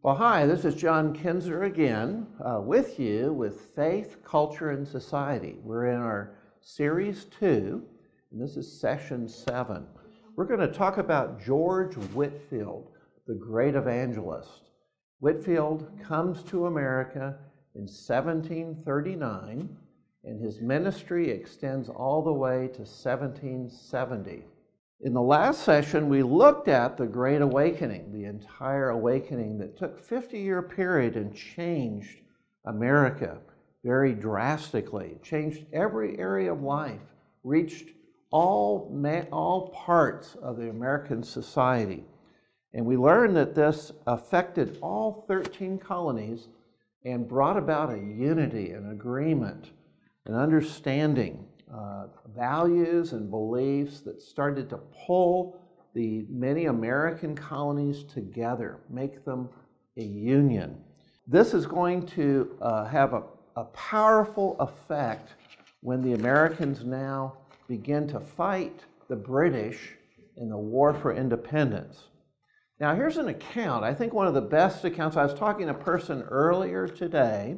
Well, hi, this is John Kinzer again uh, with you with Faith, Culture, and Society. We're in our series two, and this is session seven. We're going to talk about George Whitefield, the great evangelist. Whitefield comes to America in 1739, and his ministry extends all the way to 1770. In the last session, we looked at the Great Awakening, the entire awakening that took 50 year period and changed America very drastically, changed every area of life, reached all, all parts of the American society. And we learned that this affected all 13 colonies and brought about a unity, an agreement, an understanding uh, values and beliefs that started to pull the many American colonies together, make them a union. This is going to uh, have a, a powerful effect when the Americans now begin to fight the British in the War for Independence. Now, here's an account. I think one of the best accounts. I was talking to a person earlier today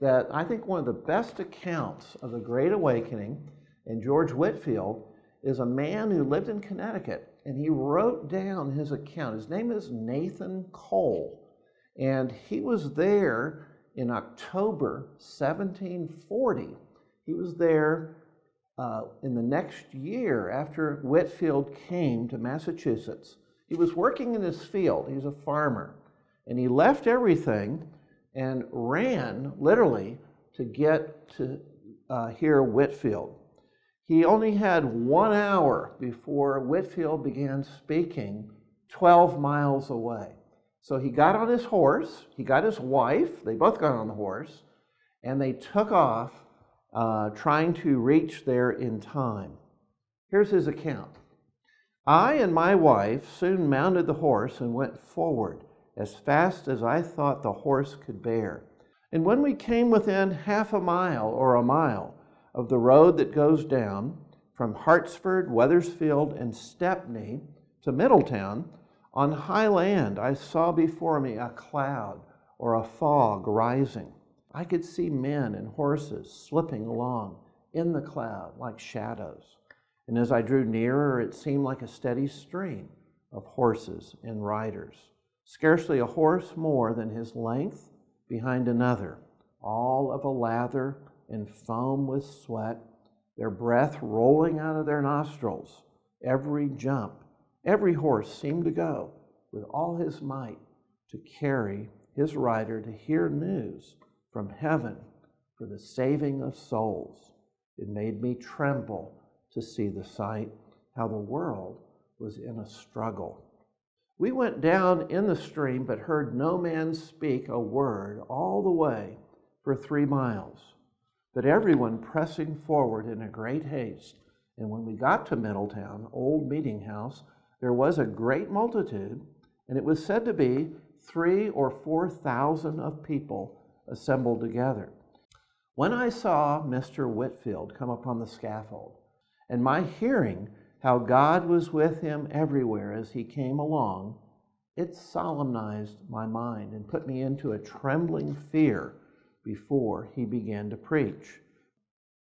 that I think one of the best accounts of the Great Awakening and George Whitefield is a man who lived in Connecticut and he wrote down his account. His name is Nathan Cole, and he was there in October 1740. He was there uh, in the next year after Whitefield came to Massachusetts. He was working in his field, he's a farmer, and he left everything and ran literally to get to uh, hear Whitefield. He only had one hour before Whitefield began speaking 12 miles away. So he got on his horse, he got his wife, they both got on the horse, and they took off uh, trying to reach there in time. Here's his account I and my wife soon mounted the horse and went forward as fast as I thought the horse could bear. And when we came within half a mile or a mile of the road that goes down from Hartsford, Wethersfield, and Stepney to Middletown, on high land I saw before me a cloud or a fog rising. I could see men and horses slipping along in the cloud like shadows. And as I drew nearer, it seemed like a steady stream of horses and riders scarcely a horse more than his length behind another, all of a lather and foam with sweat, their breath rolling out of their nostrils. Every jump, every horse seemed to go with all his might to carry his rider to hear news from heaven for the saving of souls. It made me tremble to see the sight, how the world was in a struggle we went down in the stream, but heard no man speak a word all the way for three miles, but everyone pressing forward in a great haste. And when we got to Middletown, old meeting house, there was a great multitude, and it was said to be three or four thousand of people assembled together. When I saw Mr. Whitefield come upon the scaffold, and my hearing how God was with him everywhere as he came along, it solemnized my mind and put me into a trembling fear before he began to preach.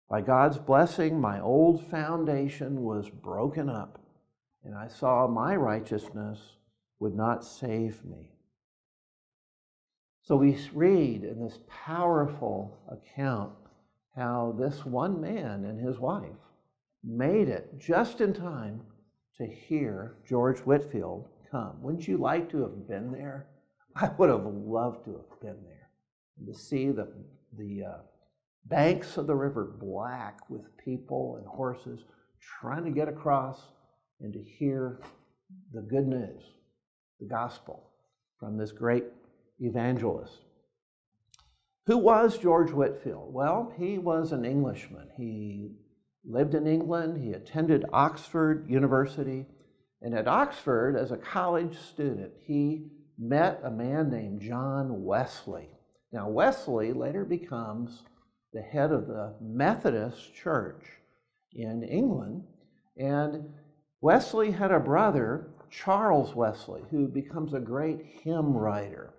By God's blessing, my old foundation was broken up, and I saw my righteousness would not save me. So we read in this powerful account how this one man and his wife made it just in time to hear George Whitefield come. Wouldn't you like to have been there? I would have loved to have been there and to see the, the uh, banks of the river black with people and horses trying to get across and to hear the good news, the gospel from this great evangelist. Who was George Whitefield? Well, he was an Englishman. He lived in England, he attended Oxford University, and at Oxford, as a college student, he met a man named John Wesley. Now, Wesley later becomes the head of the Methodist Church in England, and Wesley had a brother, Charles Wesley, who becomes a great hymn writer.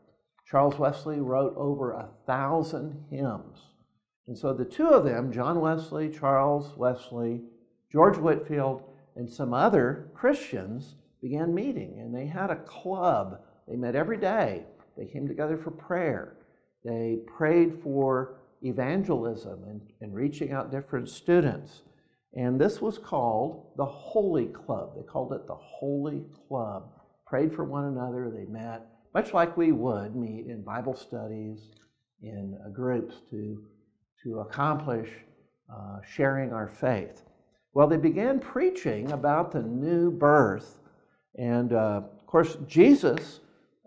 Charles Wesley wrote over a thousand hymns. And so the two of them, John Wesley, Charles Wesley, George Whitefield, and some other Christians, began meeting. And they had a club. They met every day. They came together for prayer. They prayed for evangelism and, and reaching out different students. And this was called the Holy Club. They called it the Holy Club. Prayed for one another. They met, much like we would meet in Bible studies, in uh, groups to, to accomplish uh, sharing our faith. Well, they began preaching about the new birth. And uh, of course, Jesus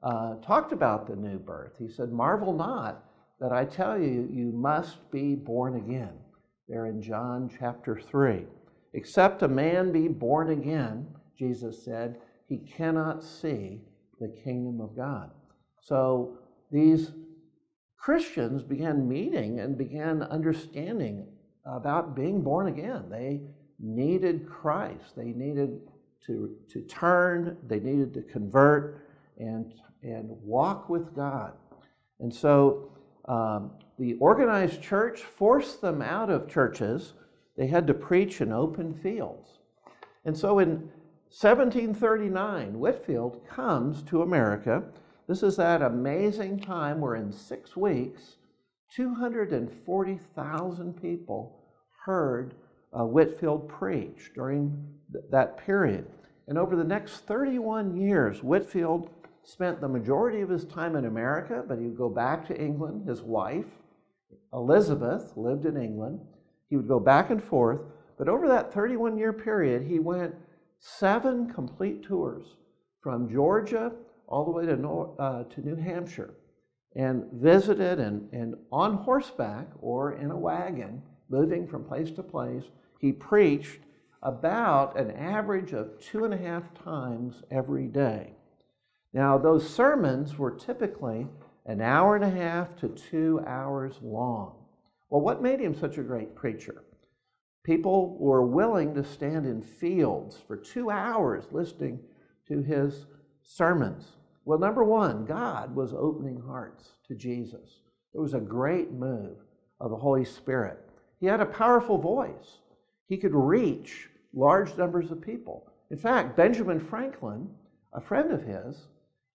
uh, talked about the new birth. He said, Marvel not that I tell you, you must be born again there in John chapter 3. Except a man be born again, Jesus said, he cannot see the kingdom of God. So these Christians began meeting and began understanding about being born again. They needed Christ. They needed to, to turn, they needed to convert and, and walk with God. And so um, the organized church forced them out of churches. They had to preach in open fields. And so in 1739, Whitefield comes to America. This is that amazing time where in six weeks, 240,000 people heard uh, Whitefield preach during th- that period. And over the next 31 years, Whitefield spent the majority of his time in America, but he would go back to England. His wife, Elizabeth lived in England. He would go back and forth, but over that 31 year period, he went seven complete tours from Georgia all the way to, uh, to New Hampshire and visited and, and on horseback or in a wagon, moving from place to place. He preached about an average of two and a half times every day. Now, those sermons were typically an hour and a half to two hours long. Well, what made him such a great preacher? People were willing to stand in fields for two hours listening to his sermons. Well, number one, God was opening hearts to Jesus. It was a great move of the Holy Spirit. He had a powerful voice, he could reach large numbers of people. In fact, Benjamin Franklin, a friend of his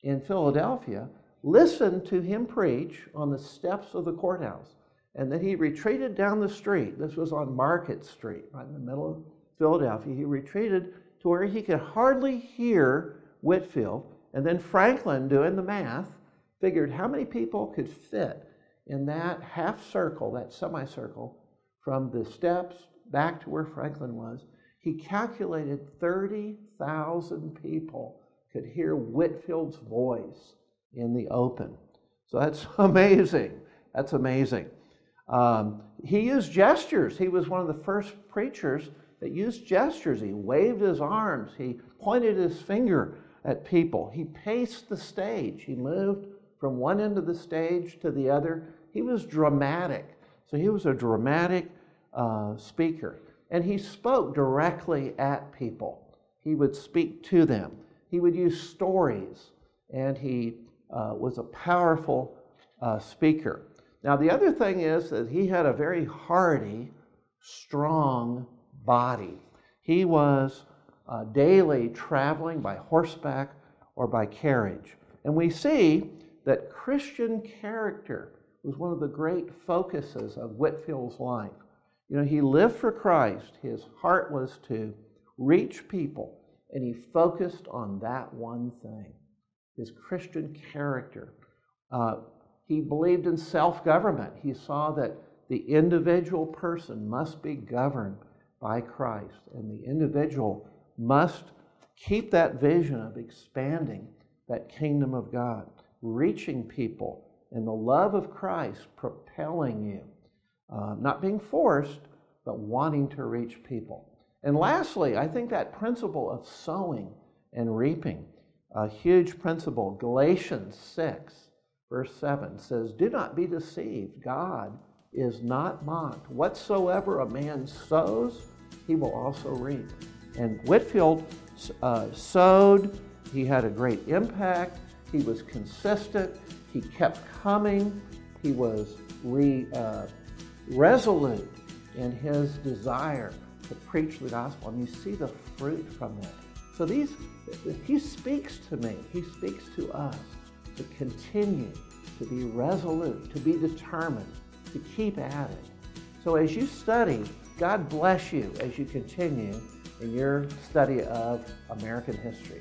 in Philadelphia, listened to him preach on the steps of the courthouse. And then he retreated down the street. This was on Market Street, right in the middle of Philadelphia. He retreated to where he could hardly hear Whitefield. And then Franklin, doing the math, figured how many people could fit in that half circle, that semicircle, from the steps back to where Franklin was. He calculated 30,000 people could hear Whitefield's voice in the open. So that's amazing. That's amazing. Um, he used gestures. He was one of the first preachers that used gestures. He waved his arms, he pointed his finger at people, he paced the stage, he moved from one end of the stage to the other. He was dramatic. So he was a dramatic uh, speaker. And he spoke directly at people. He would speak to them. He would use stories, and he uh, was a powerful uh, speaker. Now, the other thing is that he had a very hardy, strong body. He was uh, daily traveling by horseback or by carriage. And we see that Christian character was one of the great focuses of Whitefield's life. You know, he lived for Christ. His heart was to reach people, and he focused on that one thing his Christian character. Uh, he believed in self government. He saw that the individual person must be governed by Christ, and the individual must keep that vision of expanding that kingdom of God, reaching people, and the love of Christ propelling you, uh, not being forced, but wanting to reach people. And lastly, I think that principle of sowing and reaping a huge principle. Galatians 6, verse 7 says, Do not be deceived. God is not mocked. Whatsoever a man sows, he will also reap. And Whitefield uh, sowed, he had a great impact, he was consistent, He kept coming. He was re, uh, resolute in his desire to preach the gospel. And you see the fruit from that. So these, he speaks to me. He speaks to us to continue to be resolute, to be determined, to keep at it. So as you study, God bless you as you continue in your study of American history.